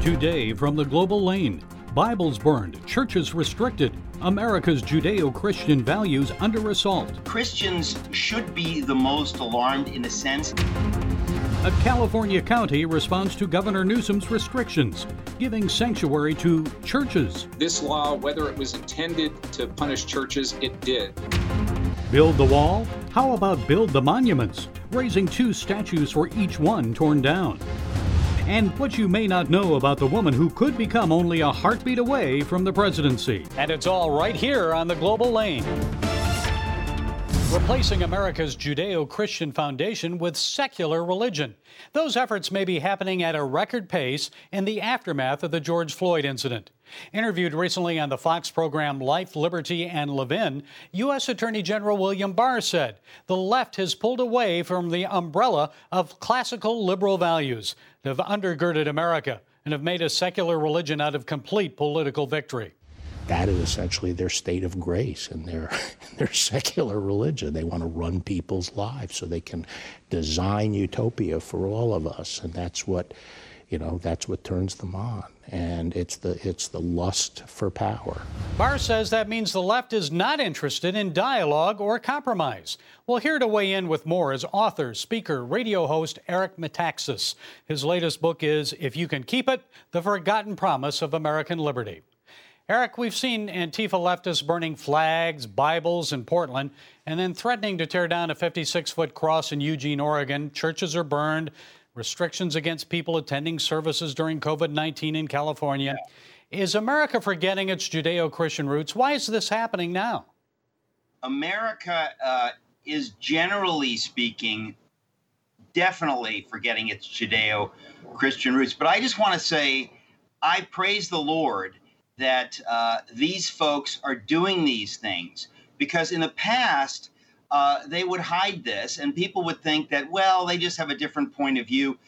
Today from the global lane Bibles burned, churches restricted, America's Judeo Christian values under assault. Christians should be the most alarmed in a sense. A California county responds to Governor Newsom's restrictions, giving sanctuary to churches. This law, whether it was intended to punish churches, it did. Build the wall? How about build the monuments? Raising two statues for each one torn down and what you may not know about the woman who could become only a heartbeat away from the presidency. And it's all right here on the Global Lane. Replacing America's Judeo Christian foundation with secular religion. Those efforts may be happening at a record pace in the aftermath of the George Floyd incident. Interviewed recently on the Fox program Life, Liberty, and Levin, U.S. Attorney General William Barr said the left has pulled away from the umbrella of classical liberal values have undergirded America and have made a secular religion out of complete political victory that is essentially their state of grace and their their secular religion. They want to run people's lives so they can design utopia for all of us, and that's what you know that's what turns them on. And it's the it's the lust for power. Barr says that means the left is not interested in dialogue or compromise. Well here to weigh in with more is author speaker radio host eric metaxas. His latest book is if you can keep it the forgotten promise of american liberty. Eric, we've seen Antifa leftists burning flags, Bibles in Portland, and then threatening to tear down a 56 foot cross in Eugene, Oregon. Churches are burned, restrictions against people attending services during COVID 19 in California. Is America forgetting its Judeo Christian roots? Why is this happening now? America uh, is generally speaking definitely forgetting its Judeo Christian roots. But I just want to say, I praise the Lord that uh, these folks are doing these things because in the past uh, they would hide this and people would think that well they just have a different point of view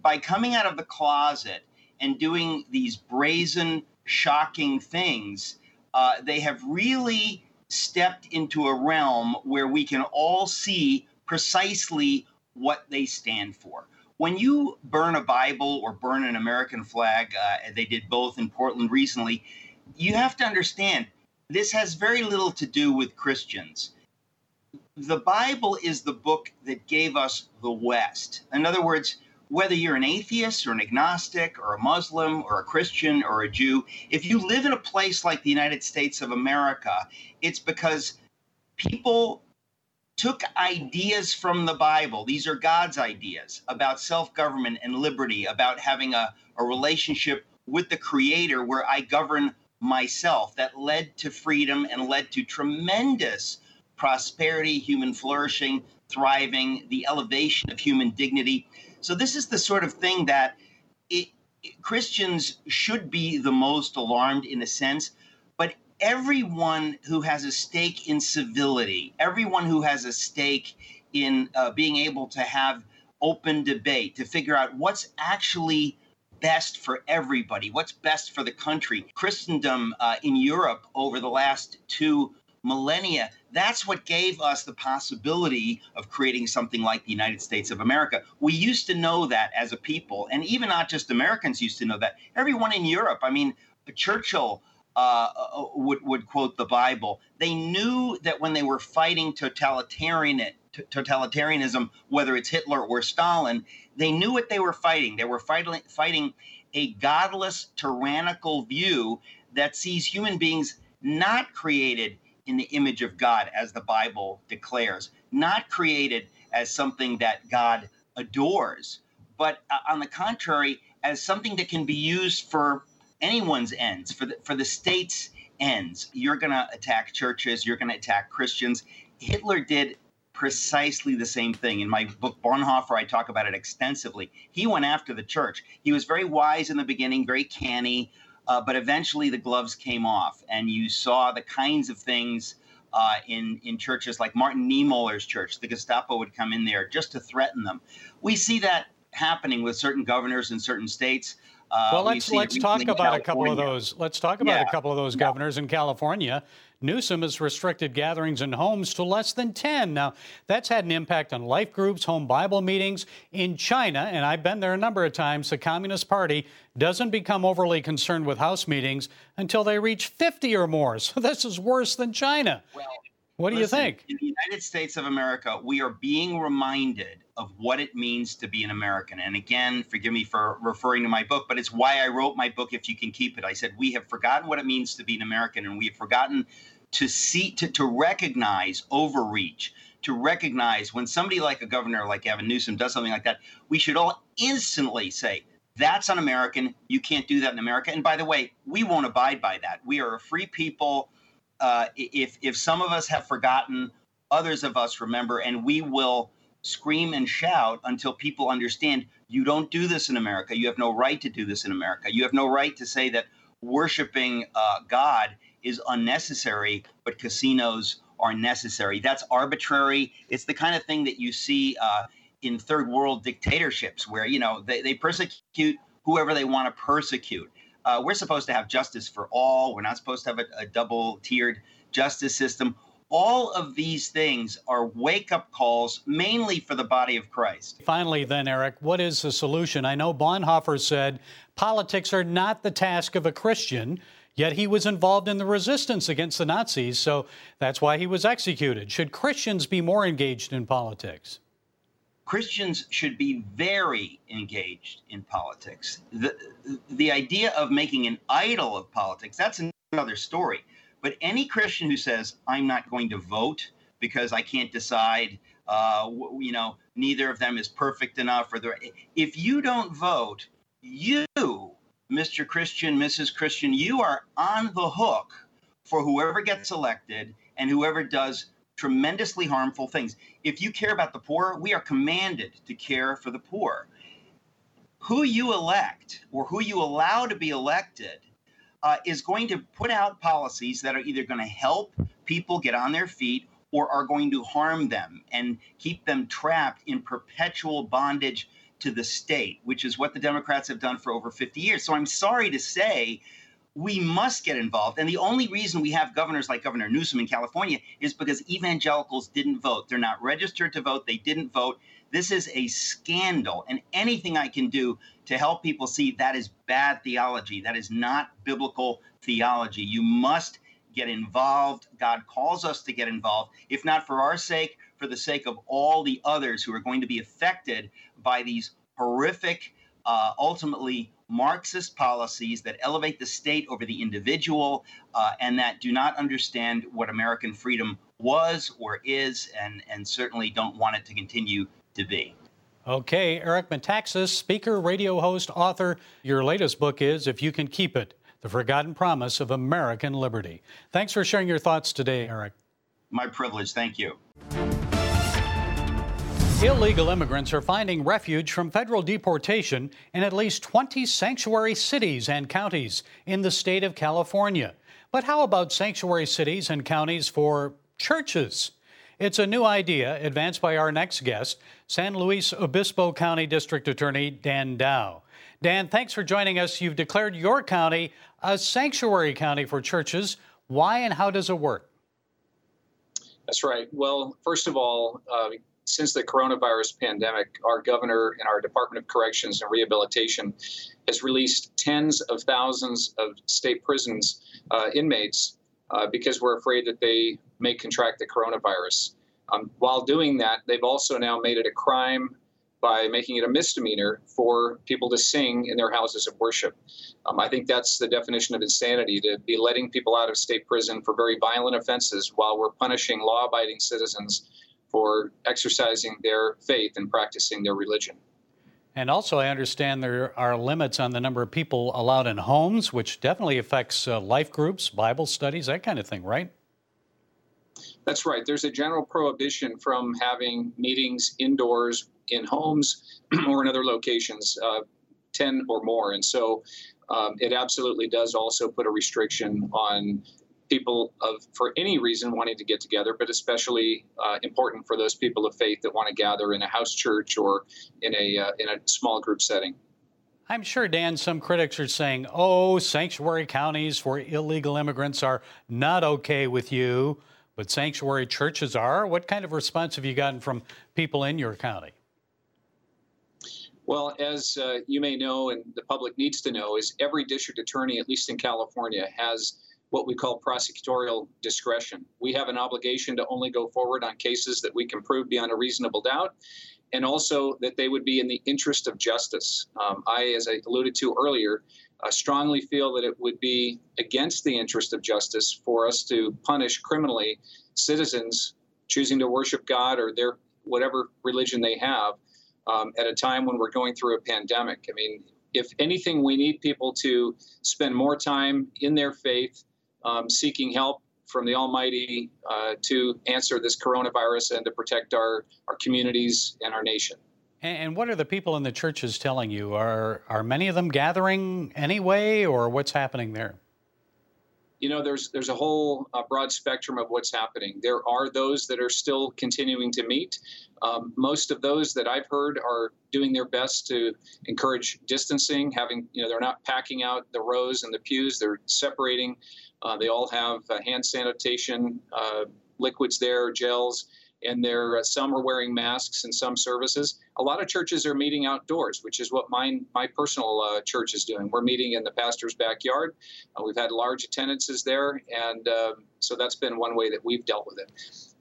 by coming out of the closet and doing these brazen shocking things uh, they have really stepped into a realm where we can all see precisely what they stand for when you burn a Bible or burn an American flag, uh, they did both in Portland recently, you have to understand this has very little to do with Christians. The Bible is the book that gave us the West. In other words, whether you're an atheist or an agnostic or a Muslim or a Christian or a Jew, if you live in a place like the United States of America, it's because people took ideas from the Bible. These are God's ideas about self government and liberty, about having a, a relationship with the Creator where I govern myself, that led to freedom and led to tremendous prosperity, human flourishing, thriving, the elevation of human dignity. So, this is the sort of thing that it, Christians should be the most alarmed in a sense but everyone who has a stake in civility, everyone who has a stake in uh, being able to have open debate, to figure out what's actually best for everybody, what's best for the country. Christendom uh, in Europe over the last two millennia, that's what gave us the possibility of creating something like the United States of America. We used to know that as a people, and even not just Americans used to know that. Everyone in Europe, I mean, Churchill uh, uh, would, would quote the Bible. They knew that when they were fighting totalitarian, totalitarianism, whether it's Hitler or Stalin, they knew what they were fighting. They were fighting, fighting a godless, tyrannical view that sees human beings not created in the image of God, as the Bible declares, not created as something that God adores, but uh, on the contrary, as something that can be used for anyone's ends, for the for the state's ends. You're going to attack churches. You're going to attack Christians. Hitler did precisely the same thing. In my book Bonhoeffer, I talk about it extensively. He went after the church. He was very wise in the beginning, very canny, uh, but eventually the gloves came off, and you saw the kinds of things. Uh, in in churches like Martin Niemöller's church, the Gestapo would come in there just to threaten them. We see that happening with certain governors in certain states. Uh, well, let's let's talk about a couple of those. Let's talk about yeah. a couple of those governors in California. Newsom has restricted gatherings in homes to less than 10. Now, that's had an impact on life groups, home Bible meetings. In China, and I've been there a number of times, the Communist Party doesn't become overly concerned with house meetings until they reach 50 or more. So this is worse than China. Well, what do listen, you think? In the United States of America, we are being reminded of what it means to be an American. And again, forgive me for referring to my book, but it's why I wrote my book, If You Can Keep It. I said, We have forgotten what it means to be an American, and we have forgotten to see, to, to recognize overreach, to recognize when somebody like a governor like Gavin Newsom does something like that, we should all instantly say, that's un American. You can't do that in America. And by the way, we won't abide by that. We are a free people. Uh, if, if some of us have forgotten, others of us remember, and we will scream and shout until people understand you don't do this in America. You have no right to do this in America. You have no right to say that worshiping uh, God is unnecessary, but casinos are necessary. That's arbitrary. It's the kind of thing that you see uh, in third world dictatorships where, you know, they, they persecute whoever they want to persecute. Uh, we're supposed to have justice for all. We're not supposed to have a, a double tiered justice system all of these things are wake up calls mainly for the body of Christ. Finally, then, Eric, what is the solution? I know Bonhoeffer said politics are not the task of a Christian, yet he was involved in the resistance against the Nazis, so that's why he was executed. Should Christians be more engaged in politics? Christians should be very engaged in politics. The, the idea of making an idol of politics, that's another story. But any Christian who says, I'm not going to vote because I can't decide, uh, you know, neither of them is perfect enough, or if you don't vote, you, Mr. Christian, Mrs. Christian, you are on the hook for whoever gets elected and whoever does tremendously harmful things. If you care about the poor, we are commanded to care for the poor. Who you elect or who you allow to be elected uh, is going to put out policies that are either going to help people get on their feet or are going to harm them and keep them trapped in perpetual bondage to the state, which is what the Democrats have done for over 50 years. So I'm sorry to say we must get involved. And the only reason we have governors like Governor Newsom in California is because evangelicals didn't vote. They're not registered to vote, they didn't vote. This is a scandal. And anything I can do to help people see that is bad theology, that is not biblical theology. You must get involved. God calls us to get involved, if not for our sake, for the sake of all the others who are going to be affected by these horrific, uh, ultimately Marxist policies that elevate the state over the individual uh, and that do not understand what American freedom was or is, and, and certainly don't want it to continue to be. Okay, Eric Metaxas, speaker, radio host, author. Your latest book is If You Can Keep It The Forgotten Promise of American Liberty. Thanks for sharing your thoughts today, Eric. My privilege. Thank you. Illegal immigrants are finding refuge from federal deportation in at least 20 sanctuary cities and counties in the state of California. But how about sanctuary cities and counties for churches? It's a new idea advanced by our next guest, San Luis Obispo County District Attorney Dan Dow. Dan, thanks for joining us. You've declared your county a sanctuary county for churches. Why and how does it work? That's right. Well, first of all, uh, since the coronavirus pandemic, our governor and our Department of Corrections and Rehabilitation has released tens of thousands of state prisons uh, inmates uh, because we're afraid that they may contract the coronavirus. Um, while doing that, they've also now made it a crime by making it a misdemeanor for people to sing in their houses of worship. Um, I think that's the definition of insanity to be letting people out of state prison for very violent offenses while we're punishing law abiding citizens for exercising their faith and practicing their religion. And also, I understand there are limits on the number of people allowed in homes, which definitely affects uh, life groups, Bible studies, that kind of thing, right? That's right. There's a general prohibition from having meetings indoors in homes or in other locations, uh, 10 or more. And so um, it absolutely does also put a restriction on people of for any reason wanting to get together, but especially uh, important for those people of faith that want to gather in a house church or in a uh, in a small group setting. I'm sure, Dan, some critics are saying, oh, sanctuary counties for illegal immigrants are not okay with you, but sanctuary churches are. What kind of response have you gotten from people in your county? Well, as uh, you may know, and the public needs to know, is every district attorney, at least in California, has what we call prosecutorial discretion. We have an obligation to only go forward on cases that we can prove beyond a reasonable doubt, and also that they would be in the interest of justice. Um, I, as I alluded to earlier, strongly feel that it would be against the interest of justice for us to punish criminally citizens choosing to worship God or their whatever religion they have um, at a time when we're going through a pandemic. I mean, if anything, we need people to spend more time in their faith, um, seeking help from the Almighty uh, to answer this coronavirus and to protect our, our communities and our nation. And what are the people in the churches telling you? Are are many of them gathering anyway, or what's happening there? you know, there's there's a whole uh, broad spectrum of what's happening. There are those that are still continuing to meet. Um, most of those that I've heard are doing their best to encourage distancing. Having you know, they're not packing out the rows and the pews. They're separating. Uh, they all have uh, hand sanitation uh, liquids there, gels and there uh, some are wearing masks in some services. A lot of churches are meeting outdoors, which is what mine my personal uh, church is doing. We're meeting in the pastor's backyard. We've had large attendances there, and um, so that's been one way that we've dealt with it.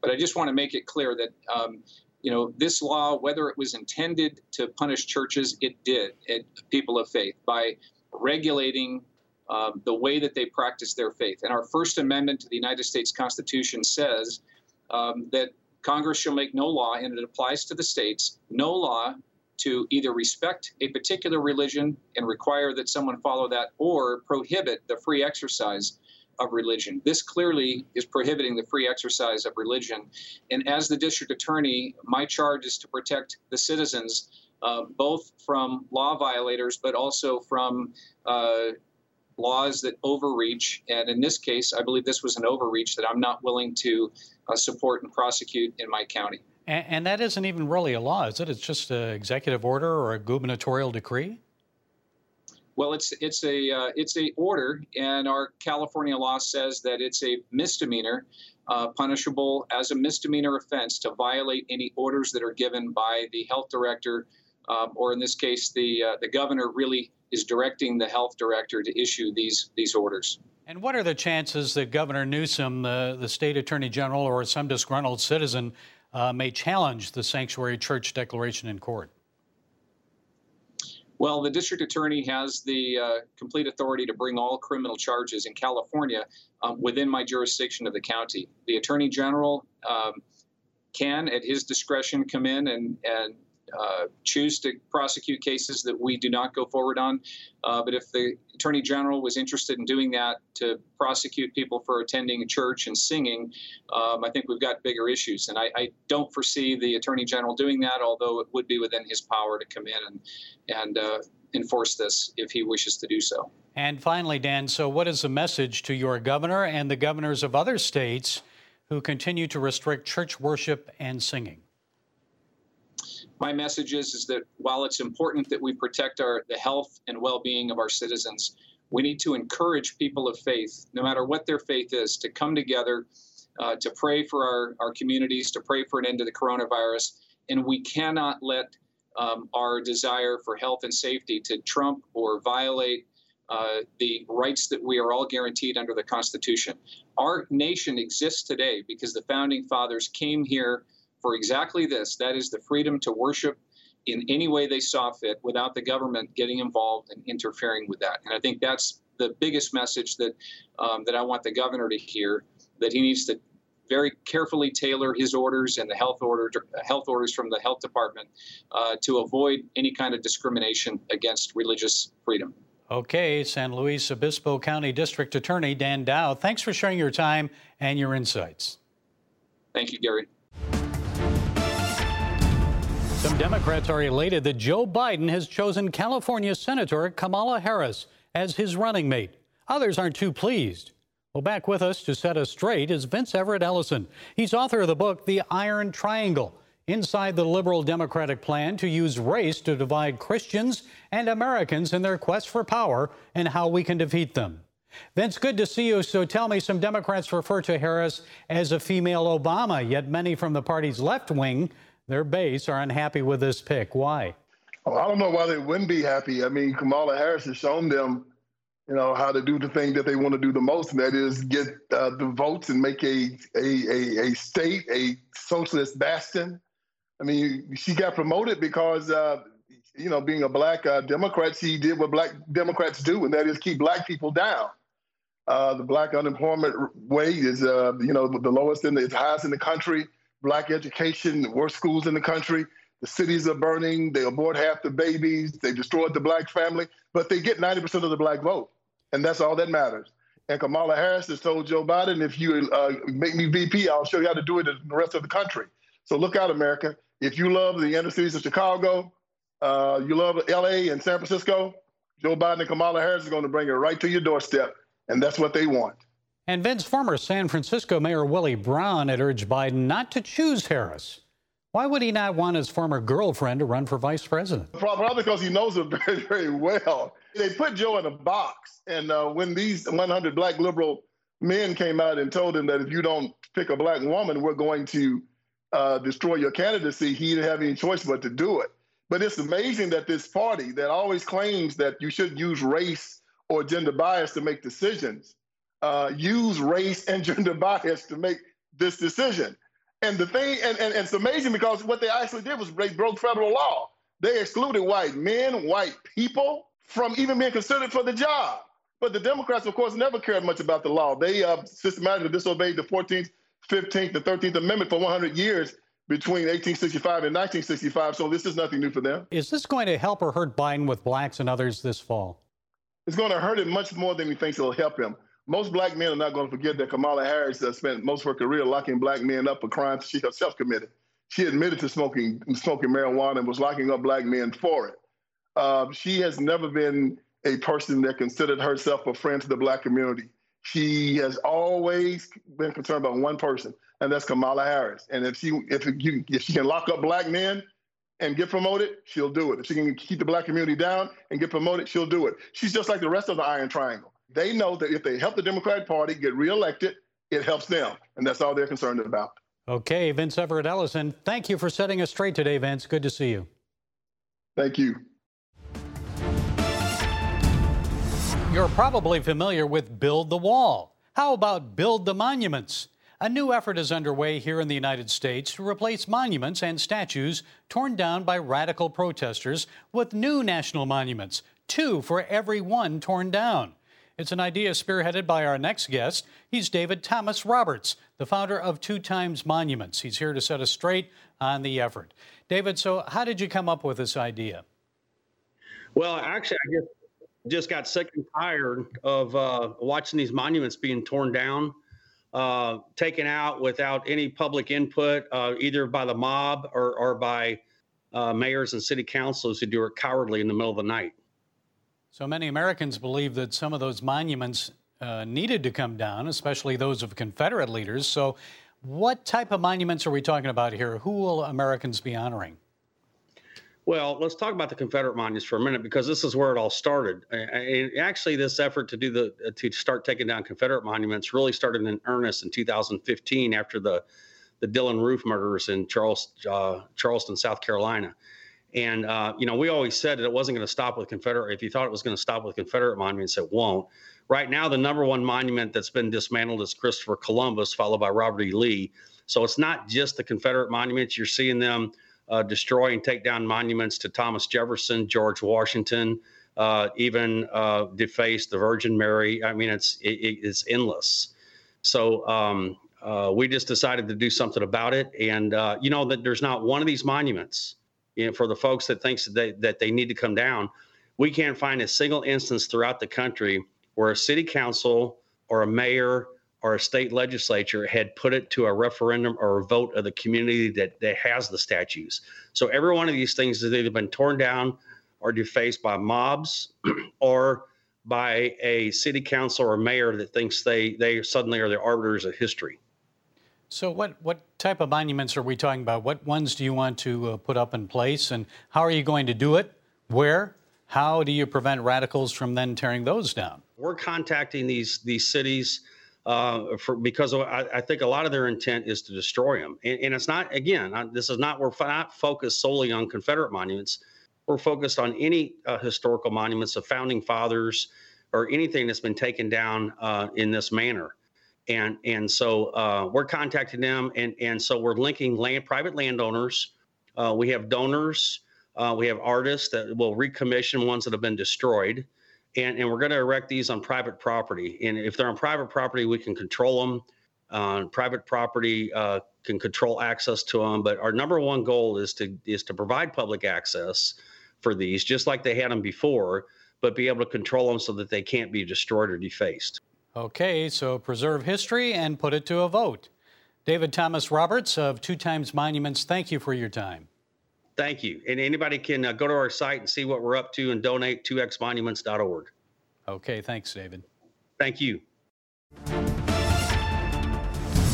But I just want to make it clear that. Um, you know, this law, whether it was intended to punish churches, it did, it, people of faith, by regulating um, the way that they practice their faith. And our First Amendment to the United States Constitution says um, that Congress shall make no law, and it applies to the states, no law to either respect a particular religion and require that someone follow that or prohibit the free exercise of religion. This clearly is prohibiting the free exercise of religion. And as the district attorney, my charge is to protect the citizens. Uh, both from law violators, but also from uh, laws that overreach. And in this case, I believe this was an overreach that I'm not willing to uh, support and prosecute in my county. And, and, that isn't even really a law, is it? It's just an executive order or a gubernatorial decree. Well, it's it's a uh, it's a order, and our California law says that it's a misdemeanor, uh, punishable as a misdemeanor offense to violate any orders that are given by the health director, um, or in this case, the uh, the governor really is directing the health director to issue these these orders. And what are the chances that Governor Newsom, the, the state attorney general, or some disgruntled citizen uh, may challenge the sanctuary church declaration in court? Well, the district attorney has the uh, complete authority to bring all criminal charges in California um, within my jurisdiction of the county. The attorney general um, can, at his discretion, come in and, and uh, choose to prosecute cases that we do not go forward on. Uh, but if the Attorney General was interested in doing that to prosecute people for attending church and singing, um, I think we've got bigger issues. And I, I, don't foresee the Attorney General doing that, although it would be within his power to come in and, and uh, enforce this if he wishes to do so. And finally, Dan, so what is the message to your governor and the governors of other states who continue to restrict church worship and singing? My message is, is that while it's important that we protect our the health and well-being of our citizens, we need to encourage people of faith, no matter what their faith is, to come together uh, to pray for our, our communities, to pray for an end to the coronavirus. And we cannot let um, our desire for health and safety to trump or violate uh, the rights that we are all guaranteed under the Constitution. Our nation exists today because the founding fathers came here for exactly this that is, the freedom to worship in any way they saw fit without the government getting involved and interfering with that. And I think that's the biggest message that um, that I want the governor to hear that he needs to very carefully tailor his orders and the health order health orders from the health department uh, to avoid any kind of discrimination against religious freedom. Okay, San Luis Obispo County District Attorney Dan Dow, thanks for sharing your time and your insights. Thank you, Gary. Some Democrats are elated that Joe Biden has chosen California Senator Kamala Harris as his running mate. Others aren't too pleased. Well, back with us to set us straight is Vince Everett Ellison. He's author of the book, The Iron Triangle inside the liberal Democratic plan to use race to divide Christians and Americans in their quest for power and how we can defeat them. Vince, good to see you. So tell me, some Democrats refer to Harris as a female Obama, yet many from the party's left wing, their base, are unhappy with this pick. Why? Well, I don't know why they wouldn't be happy. I mean, Kamala Harris has shown them, you know, how to do the thing that they want to do the most, and that is get uh, the votes and make a, a, a, a, state a socialist bastion. I mean, she got promoted because, uh, you know, being a black uh, Democrat, she did what black Democrats do, and that is keep black people down. Uh, the black unemployment rate is, uh, you know, the lowest in the, it's highest in the country. Black education, the worst schools in the country. The cities are burning. They abort half the babies. They destroyed the black family, but they get 90% of the black vote. And that's all that matters. And Kamala Harris has told Joe Biden, if you uh, make me VP, I'll show you how to do it in the rest of the country. So look out, America. If you love the inner cities of Chicago, uh, you love LA and San Francisco, Joe Biden and Kamala Harris are going to bring it right to your doorstep. And that's what they want. And Vince, former San Francisco Mayor Willie Brown had urged Biden not to choose Harris. Why would he not want his former girlfriend to run for vice president? Probably because he knows her very, very well. They put Joe in a box. And uh, when these 100 black liberal men came out and told him that if you don't pick a black woman, we're going to uh, destroy your candidacy, he didn't have any choice but to do it. But it's amazing that this party that always claims that you should use race or gender bias to make decisions uh, use race and gender bias to make this decision. And the thing, and, and, and it's amazing because what they actually did was they broke federal law. They excluded white men, white people from even being considered for the job. But the Democrats, of course, never cared much about the law. They uh, systematically disobeyed the 14th, 15th, and 13th Amendment for 100 years between 1865 and 1965. So this is nothing new for them. Is this going to help or hurt Biden with blacks and others this fall? It's going to hurt him much more than he thinks it'll help him most black men are not going to forget that Kamala Harris uh, spent most of her career locking black men up for crimes she herself committed. She admitted to smoking smoking marijuana and was locking up black men for it. Uh, she has never been a person that considered herself a friend to the black community. She has always been concerned about one person, and that's Kamala Harris. And if she if you if she can lock up black men and get promoted, she'll do it. If she can keep the black community down and get promoted, she'll do it. She's just like the rest of the Iron Triangle they know that if they help the Democratic Party get reelected, it helps them. And that's all they're concerned about. Okay, Vince Everett Ellison, thank you for setting us straight today, Vince. Good to see you. Thank you. You're probably familiar with Build the Wall. How about Build the Monuments? A new effort is underway here in the United States to replace monuments and statues torn down by radical protesters with new national monuments, two for every one torn down. It's an idea spearheaded by our next guest. He's David Thomas Roberts, the founder of Two Times Monuments. He's here to set us straight on the effort. David, so how did you come up with this idea? Well, actually, I just just got sick and tired of uh, watching these monuments being torn down, uh, taken out without any public input, uh, either by the mob or, or by uh, mayors and city councils who do it cowardly in the middle of the night. So many Americans believe that some of those monuments uh, needed to come down, especially those of Confederate leaders. So, what type of monuments are we talking about here? Who will Americans be honoring? Well, let's talk about the Confederate monuments for a minute because this is where it all started. And actually, this effort to do the to start taking down Confederate monuments really started in earnest in 2015 after the the Dylann Roof murders in Charles, uh, Charleston, South Carolina. And uh, you know, we always said that it wasn't going to stop with Confederate. If you thought it was going to stop with Confederate monuments, it won't. Right now, the number one monument that's been dismantled is Christopher Columbus, followed by Robert E. Lee. So it's not just the Confederate monuments. You're seeing them uh, destroy and take down monuments to Thomas Jefferson, George Washington, uh, even uh, deface the Virgin Mary. I mean, it's it, it's endless. So um, uh, we just decided to do something about it. And uh, you know that there's not one of these monuments you know, for the folks that thinks that they, that they need to come down, we can't find a single instance throughout the country where a city council or a mayor or a state legislature had put it to a referendum or a vote of the community that, that has the statues. So every one of these things has either been torn down or defaced by mobs or by a city council or mayor that thinks they they suddenly are the arbiters of history. So, what, what type of monuments are we talking about? What ones do you want to uh, put up in place, and how are you going to do it? Where? How do you prevent radicals from then tearing those down? We're contacting these these cities uh, for because I, I, think a lot of their intent is to destroy them, and, and it's not. Again, this is not we're not focused solely on Confederate monuments. We're focused on any uh, historical monuments of founding fathers or anything that's been taken down uh, in this manner and and so uh, we're contacting them, and and so we're linking land private landowners. Uh, we have donors. Uh, we have artists that will recommission ones that have been destroyed, and and we're going to erect these on private property. And if they're on private property, we can control them. Uh, private property uh, can control access to them, but our number one goal is to is to provide public access for these, just like they had them before, but be able to control them so that they can't be destroyed or defaced. Okay, so preserve history and put it to a vote. David Thomas Roberts of Two Times Monuments, thank you for your time. Thank you. And anybody can uh, go to our site and see what we're up to and donate 2xmonuments.org. Okay, thanks, David. Thank you.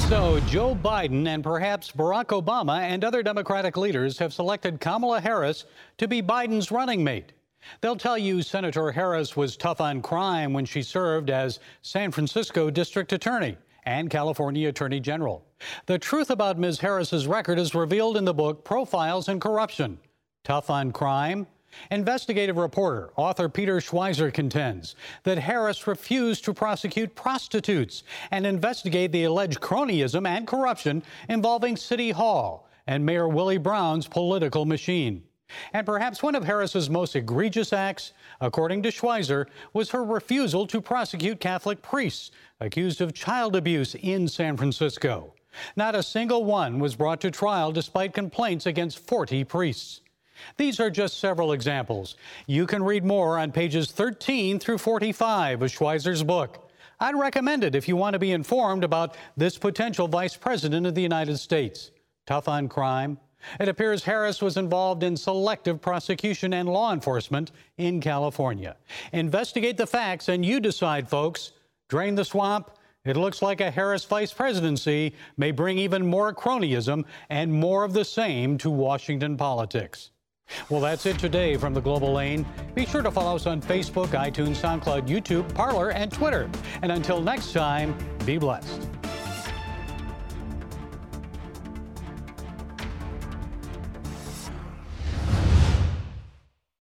So, Joe Biden and perhaps Barack Obama and other Democratic leaders have selected Kamala Harris to be Biden's running mate. They'll tell you Senator Harris was tough on crime when she served as San Francisco District Attorney and California Attorney General. The truth about Ms. Harris's record is revealed in the book Profiles in Corruption. Tough on crime? Investigative reporter, author Peter Schweizer contends that Harris refused to prosecute prostitutes and investigate the alleged cronyism and corruption involving City Hall and Mayor Willie Brown's political machine. And perhaps one of Harris's most egregious acts, according to Schweizer, was her refusal to prosecute Catholic priests accused of child abuse in San Francisco. Not a single one was brought to trial despite complaints against 40 priests. These are just several examples. You can read more on pages 13 through 45 of Schweizer's book. I'd recommend it if you want to be informed about this potential vice president of the United States. Tough on crime, it appears Harris was involved in selective prosecution and law enforcement in California. Investigate the facts and you decide, folks. Drain the swamp. It looks like a Harris vice presidency may bring even more cronyism and more of the same to Washington politics. Well, that's it today from the Global Lane. Be sure to follow us on Facebook, iTunes, SoundCloud, YouTube, Parler, and Twitter. And until next time, be blessed.